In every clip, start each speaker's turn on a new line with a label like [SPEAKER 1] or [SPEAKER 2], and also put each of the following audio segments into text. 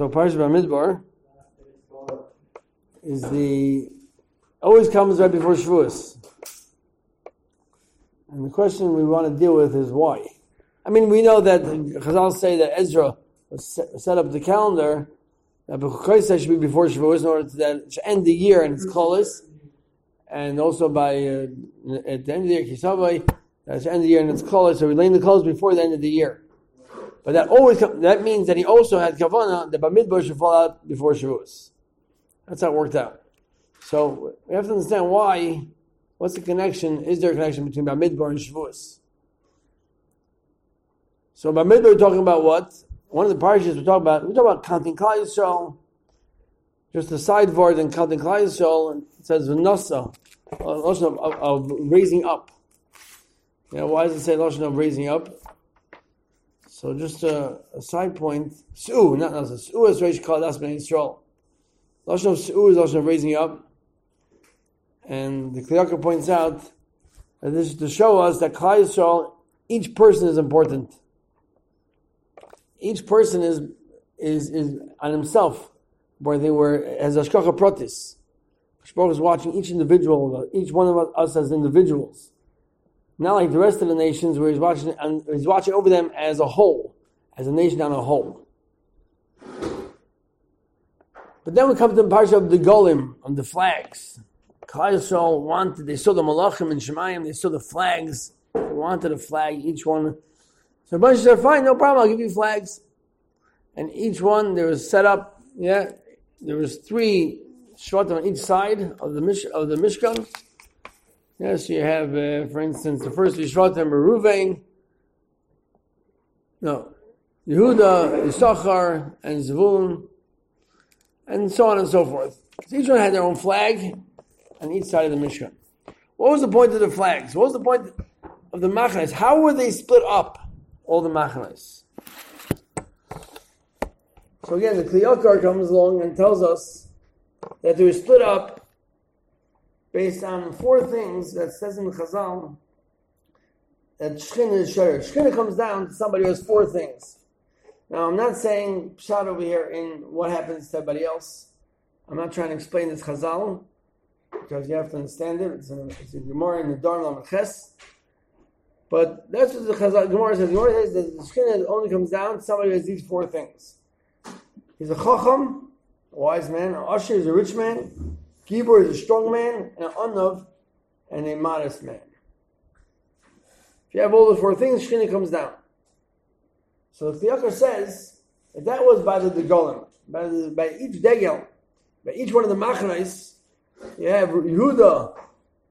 [SPEAKER 1] So Parsha Bamidbar is the always comes right before Shavuos, and the question we want to deal with is why. I mean, we know that Chazal say that Ezra set up the calendar that should be before Shavuos in order to then end the year and its close, and also by uh, at the end of the year Kisavai, that's the end of the year and its close. So we lay the clothes before the end of the year. But that always that means that he also had kavana that Bamidbar should fall out before Shavuos. That's how it worked out. So we have to understand why. What's the connection? Is there a connection between Bamidbar and Shavuos? So Bamidbar, we're talking about what? One of the parshas we talk about. We talk about counting Klal Yisrael. Just a side word in counting Klal Yisrael. It says v'nasa, uh, of, of, of raising up. Yeah, why does it say Lashon of raising up? So just a, a side point, Su'u, not Nasa. Su'u is Reish called Asman Yisrael. Lashon of Su'u is Lashon of raising up. And the Kli Yakar points out that this is to show us that Klal Yisrael, each person is important. Each person is is is on himself, where they were as Hashgacha Protis. Shpok is watching each individual, each one of us as individuals. Not like the rest of the nations where he's watching, he's watching over them as a whole, as a nation on a whole. But then we come to the parsha of the golim, of the flags. Klal Yisrael wanted, they saw the malachim and Shemayim, they saw the flags, they wanted a flag, each one. So Moshe said, fine, no problem, I'll give you flags. And each one, there was set up, yeah, there was three shvatim on each side of the, Mish, of the Mishkan. Yes, you have, uh, for instance, the first Yishvatim are Ruvain, no, Yehuda, Yisachar, and Zvulun, and so on and so forth. So each one had their own flag on each side of the Mishkan. What was the point of the flags? What was the point of the machanes? How were they split up, all the machanes? So again, the Kli Yakar comes along and tells us that they were split up based on four things that says in Chazal that Shechina is Sherer. Shechina comes down to somebody who has four things. Now, I'm not saying Pshat over here in what happens to everybody else. I'm not trying to explain this Chazal because you have to understand it. It's a, it's a Gemara in the Darnam Ches. But that's what the Chazal, Gemara says. Gemara says that the Shechina only comes down to somebody who has these four things. He's a Chacham, a wise man. Usher is a rich man. Gibor is a strong man, and an Anav, and a modest man. If you have all those four things, Shechina comes down. So the Yakar says that that was by the Degolim, by, the, by each Degel, by each one of the Machanais, you have Yehuda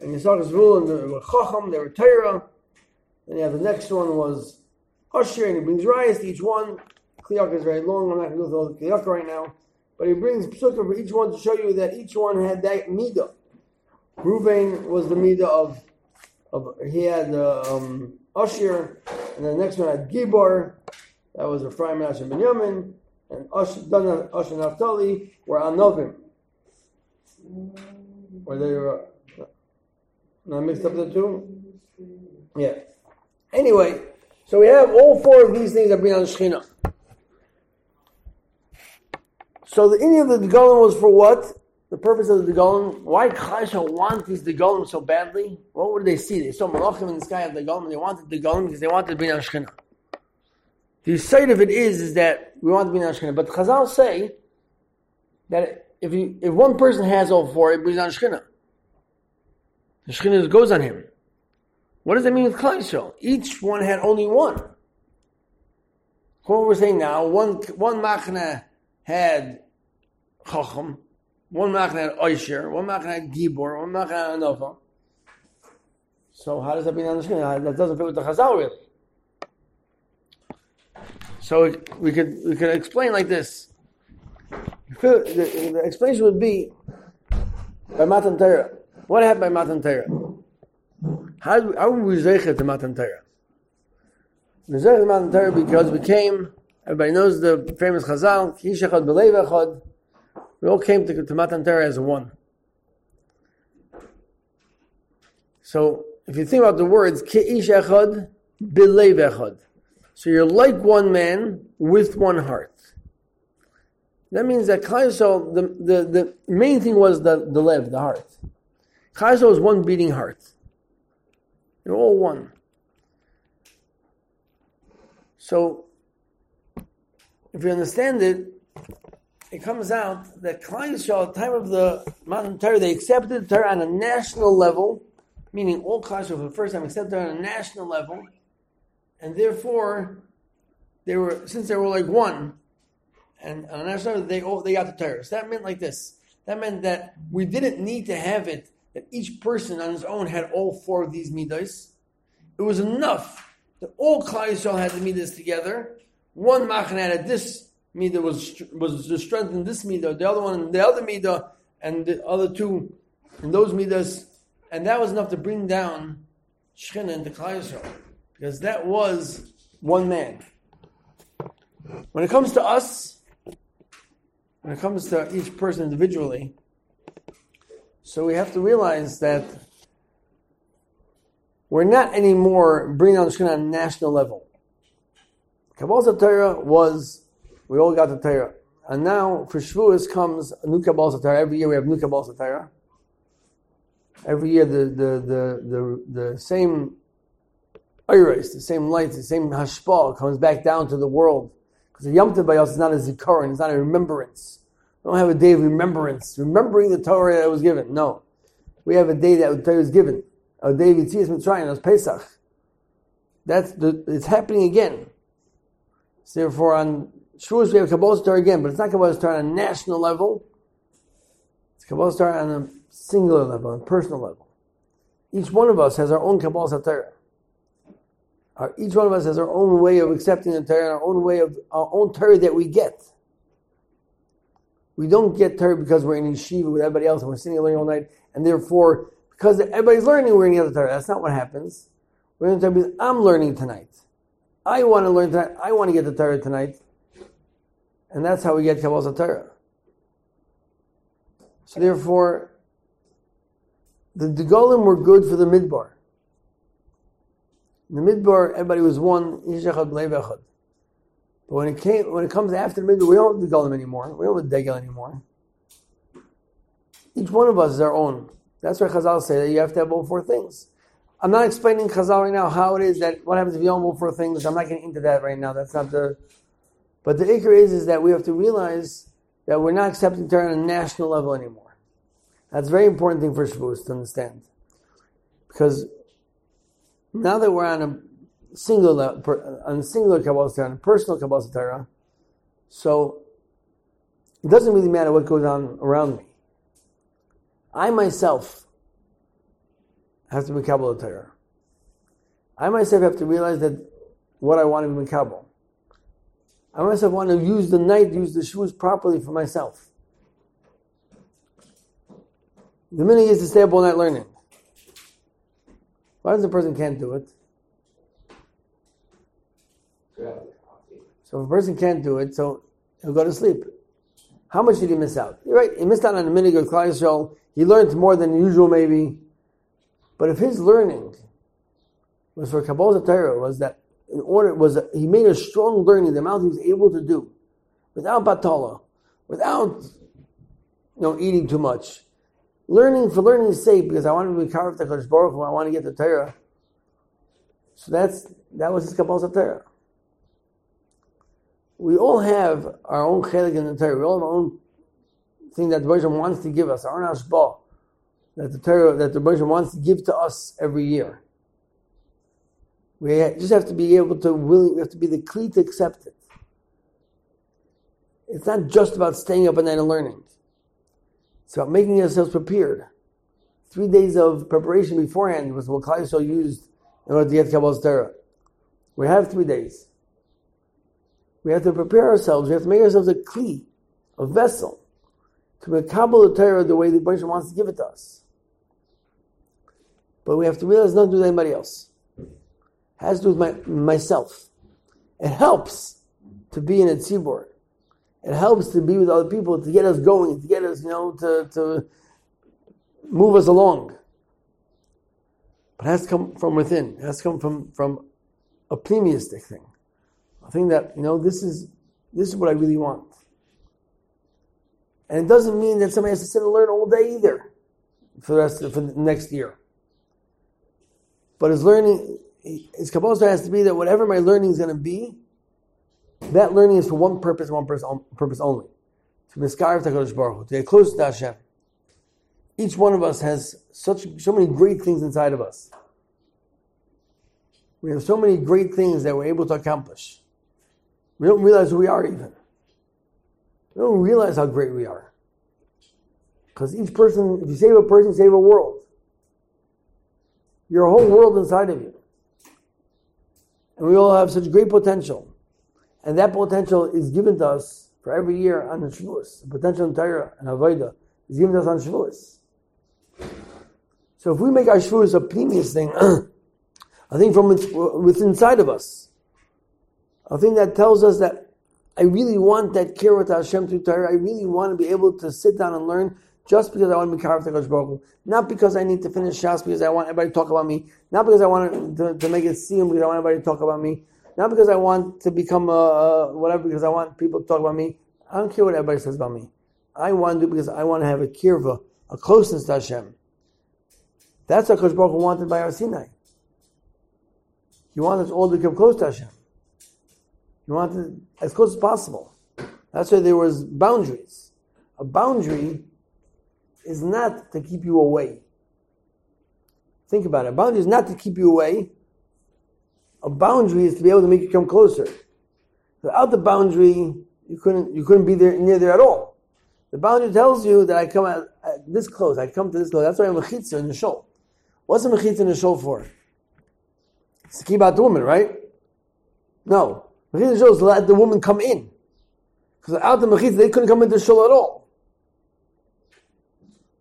[SPEAKER 1] and Yisrael Zvul and they were Chacham, they were Torah. Then you have the next one was Usher, and he brings rice to each one. Kli Yakar is very long, I'm not going to go through all the Kli Yakar right now. But he brings psukim for each one to show you that each one had that midah. Ruvain was the midah of, of he had uh, um, and the next one had Gibor, that was a Ephraim, Asher, Benjamin, and Asher, Asher Naphtali were Anovim. Were they uh, not mixed up the two? Yeah. Anyway, so we have all four of these things that bring on Shekhinah. So the inyan of the Degolim was for what? The purpose of the Degolim. Why Chayshah want these Degolim so badly? What would they see? They saw Malachim in the sky of the and they wanted the Degolim because they wanted to be Ashkenah. The side of it is, is that we want to be Ashkenah. But Chazal say that if you, if one person has all four, it brings on Ashkenah. The Shekhinah goes on him. What does that mean with Klal Each one had only one. What we're saying now, one one machna had Chacham, one Machan had Oisher, one Machan had Gibor, one Machan had Anova. So how does that mean understand? That doesn't fit with the Chazal really. So we could we could explain like this. The, the explanation would be by Matan Torah. What happened by Matan Torah? How, how were we zeichet to Matan Torah? We to Matan Torah because we came Everybody knows the famous Chazal, Yishachad B'Leiv Echad. We all came to, to Matan Torah as one. So, if you think about the words, Ki'ish Echad, B'Leiv Echad. So you're like one man with one heart. That means that Klal the, the, the main thing was the, the lev, the heart. Klal is one beating heart. They're all one. So, if you understand it, it comes out that Klal Yisrael, at the time of the Matan Torah, they accepted the Torah on a national level, meaning all Klal Yisrael for the first time accepted on a national level, and therefore, they were since they were like one, and on a national level, they all they got the Torah. So that meant like this. That meant that we didn't need to have it that each person on his own had all four of these midas. It was enough that all Klal Yisrael had the midas together. One machan had this midah was was the strength in this midah, the other one the other midah, and the other two in those midas, and that was enough to bring down Shechina into Klal Yisrael, because that was one man. When it comes to us, when it comes to each person individually, so we have to realize that we're not anymore bringing down the Shekhinah on a national level. Kabbalah Torah was we all got the Torah. And now for Shavuos comes a new Kabbalah Torah. Every year we have new Kabbalah Torah. Every year the the the the, the same iris, the same light, the same hashpah comes back down to the world. Because the Yom Tov is not a zikaron, it's not a remembrance. We don't have a day of remembrance, remembering the Torah that was given. No. We have a day that the Torah was given. A day of Yitzias Mitzrayim, it was Pesach. That's the, it's happening again. So therefore on Shavuos we have Kabbalah Torah again, but it's not Kabbalah Torah on a national level. It's Kabbalah Torah on a singular level, on a personal level. Each one of us has our own Kabbalah Torah. Uh, our, each one of us has our own way of accepting the Torah, our own way of our own Torah that we get. We don't get Torah because we're in yeshiva with everybody else and we're sitting and learning all night, and therefore, because everybody's learning, we're going to get the Torah. That's not what happens. We're going to Torah because I'm learning tonight. I want to learn tonight. I want to get the Torah tonight. And that's how we get Kabbalah Torah. So therefore, the Degolim were good for the Midbar. In the Midbar, everybody was one, But when it came, when it comes after the Midbar, we don't have Degolim anymore. We don't have Degel anymore. Each one of us is our own. That's why Chazal say that you have to have all four things. I'm not explaining Chazal right now how it is that what happens if all four things. I'm not getting into that right now. That's not the but the ikar is, is that we have to realize that we're not accepting Torah on a national level anymore. That's a very important thing for Shavuos to understand. Because now that we're on a single on a singular Kabbalah Torah, on a personal Kabbalah Torah, so it doesn't really matter what goes on around me. I myself have to be Kabbalah Torah. I myself have to realize that what I want to be Kabbalah. I myself want to use the night, use the shoes properly for myself. The minute is to stay up all night learning. Why does the person can't do it? So if a person can't do it, so he'll go to sleep. How much did he miss out? You're right, he missed out on a minute of Klal Yisrael. He learned more than usual, maybe. But if his learning was for Kabbalah Torah, was that in order was he made a strong learning the amount he was able to do without batala, without you know eating too much, learning for learning's sake because I want to be carved the Kodesh Baruch Hu, I want to get the Torah. So that's that was his Kabbalah Torah. We all have our own chelik in the Torah. We all have our own thing that the Baruch wants to give us, our own hashpah, that the Torah that the Baruch wants to give to us every year. We just have to be able to willing. We have to be the kli to accept it. It's not just about staying up at night and learning. It's about making ourselves prepared. Three days of preparation beforehand was what Yisrael used in order to get Kabbalah's Torah. We have three days. We have to prepare ourselves. We have to make ourselves a kli, a vessel, to be make Kabbalah Torah the way the Baruch wants to give it to us. But we have to realize not to do with anybody else It has to do with my, myself. It helps to be in a tzibur. It helps to be with other people to get us going, to get us, you know, to, to move us along. But it has to come from within. It has to come from, from a pneumistic thing. A thing that, you know, this is this is what I really want. And it doesn't mean that somebody has to sit and learn all day either for the rest of, for the next year. But his learning, his kabbalah has to be that whatever my learning is going to be, that learning is for one purpose, one purpose only. To miskarv Hakadosh Baruch Hu, to get close to Hashem. Each one of us has such so many great things inside of us. We have so many great things that we're able to accomplish. We don't realize who we are even. We don't realize how great we are. Because each person, if you save a person, save a world. You're a whole world inside of you. And we all have such great potential. And that potential is given to us for every year on the Shavuos. The potential in Torah and Avodah is given to us on Shavuos. So if we make our Shavuos a previous thing, a thing from within inside of us, a thing that tells us that I really want that kirot Hashem through Torah. I really want to be able to sit down and learn just because I want to be Karaf Baruch Hu. Not because I need to finish Shas because I want everybody to talk about me. Not because I want to, to make it seem because I want everybody to talk about me. Not because I want to become a, a, whatever because I want people to talk about me. I don't care what everybody says about me. I want to do because I want to have a kirva, a closeness to Hashem. That's what Kosh Baruch wanted by Har Sinai. He wanted us all to come close to Hashem. He wanted as close as possible. That's why there was boundaries. A boundary is not to keep you away. Think about it. A boundary is not to keep you away. A boundary is to be able to make you come closer. Without the boundary, you couldn't you couldn't be there near there at all. The boundary tells you that I come at, at this close. I come to this close. That's why a mechitza in the shul. What's a mechitza in the shul for? It's to keep out the woman, right? No. Mechitza to let the woman come in. Because without the mechitza, they couldn't come into the shul at all.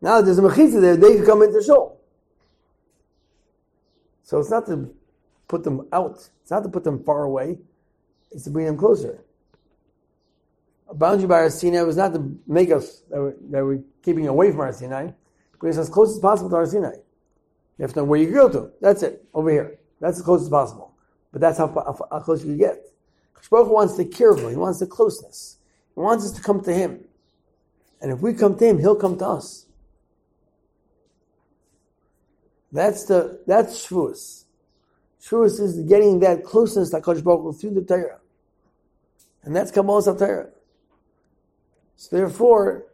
[SPEAKER 1] Now there's a mechitza there, they can come into the shul. So it's not to put them out. It's not to put them far away. It's to bring them closer. A boundary by Har Sinai was not to make us that we're, that we're keeping away from Har Sinai. Bring us as close as possible to Har Sinai. You have to know where you go to. That's it. Over here. That's as close as possible. But that's how, how, how close you get. Baruch wants the kirva. He wants the closeness. He wants us to come to Him. And if we come to Him, He'll come to us. That's the that's Shavuos. Shavuos is getting that closeness that Kodesh Baruch through the Torah, and that's Kabbalah Torah. So therefore,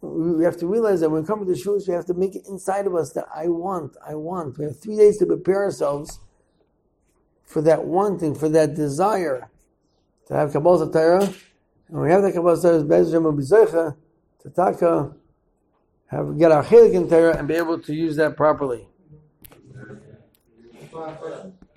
[SPEAKER 1] we have to realize that when we come to Shavuos, we have to make it inside of us that I want, I want. We have three days to prepare ourselves for that wanting, for that desire to have Kabbalah Torah. And when we have that Kabbalah Torah, Bezrim to taka, have get our chelik in Torah and be able to use that properly.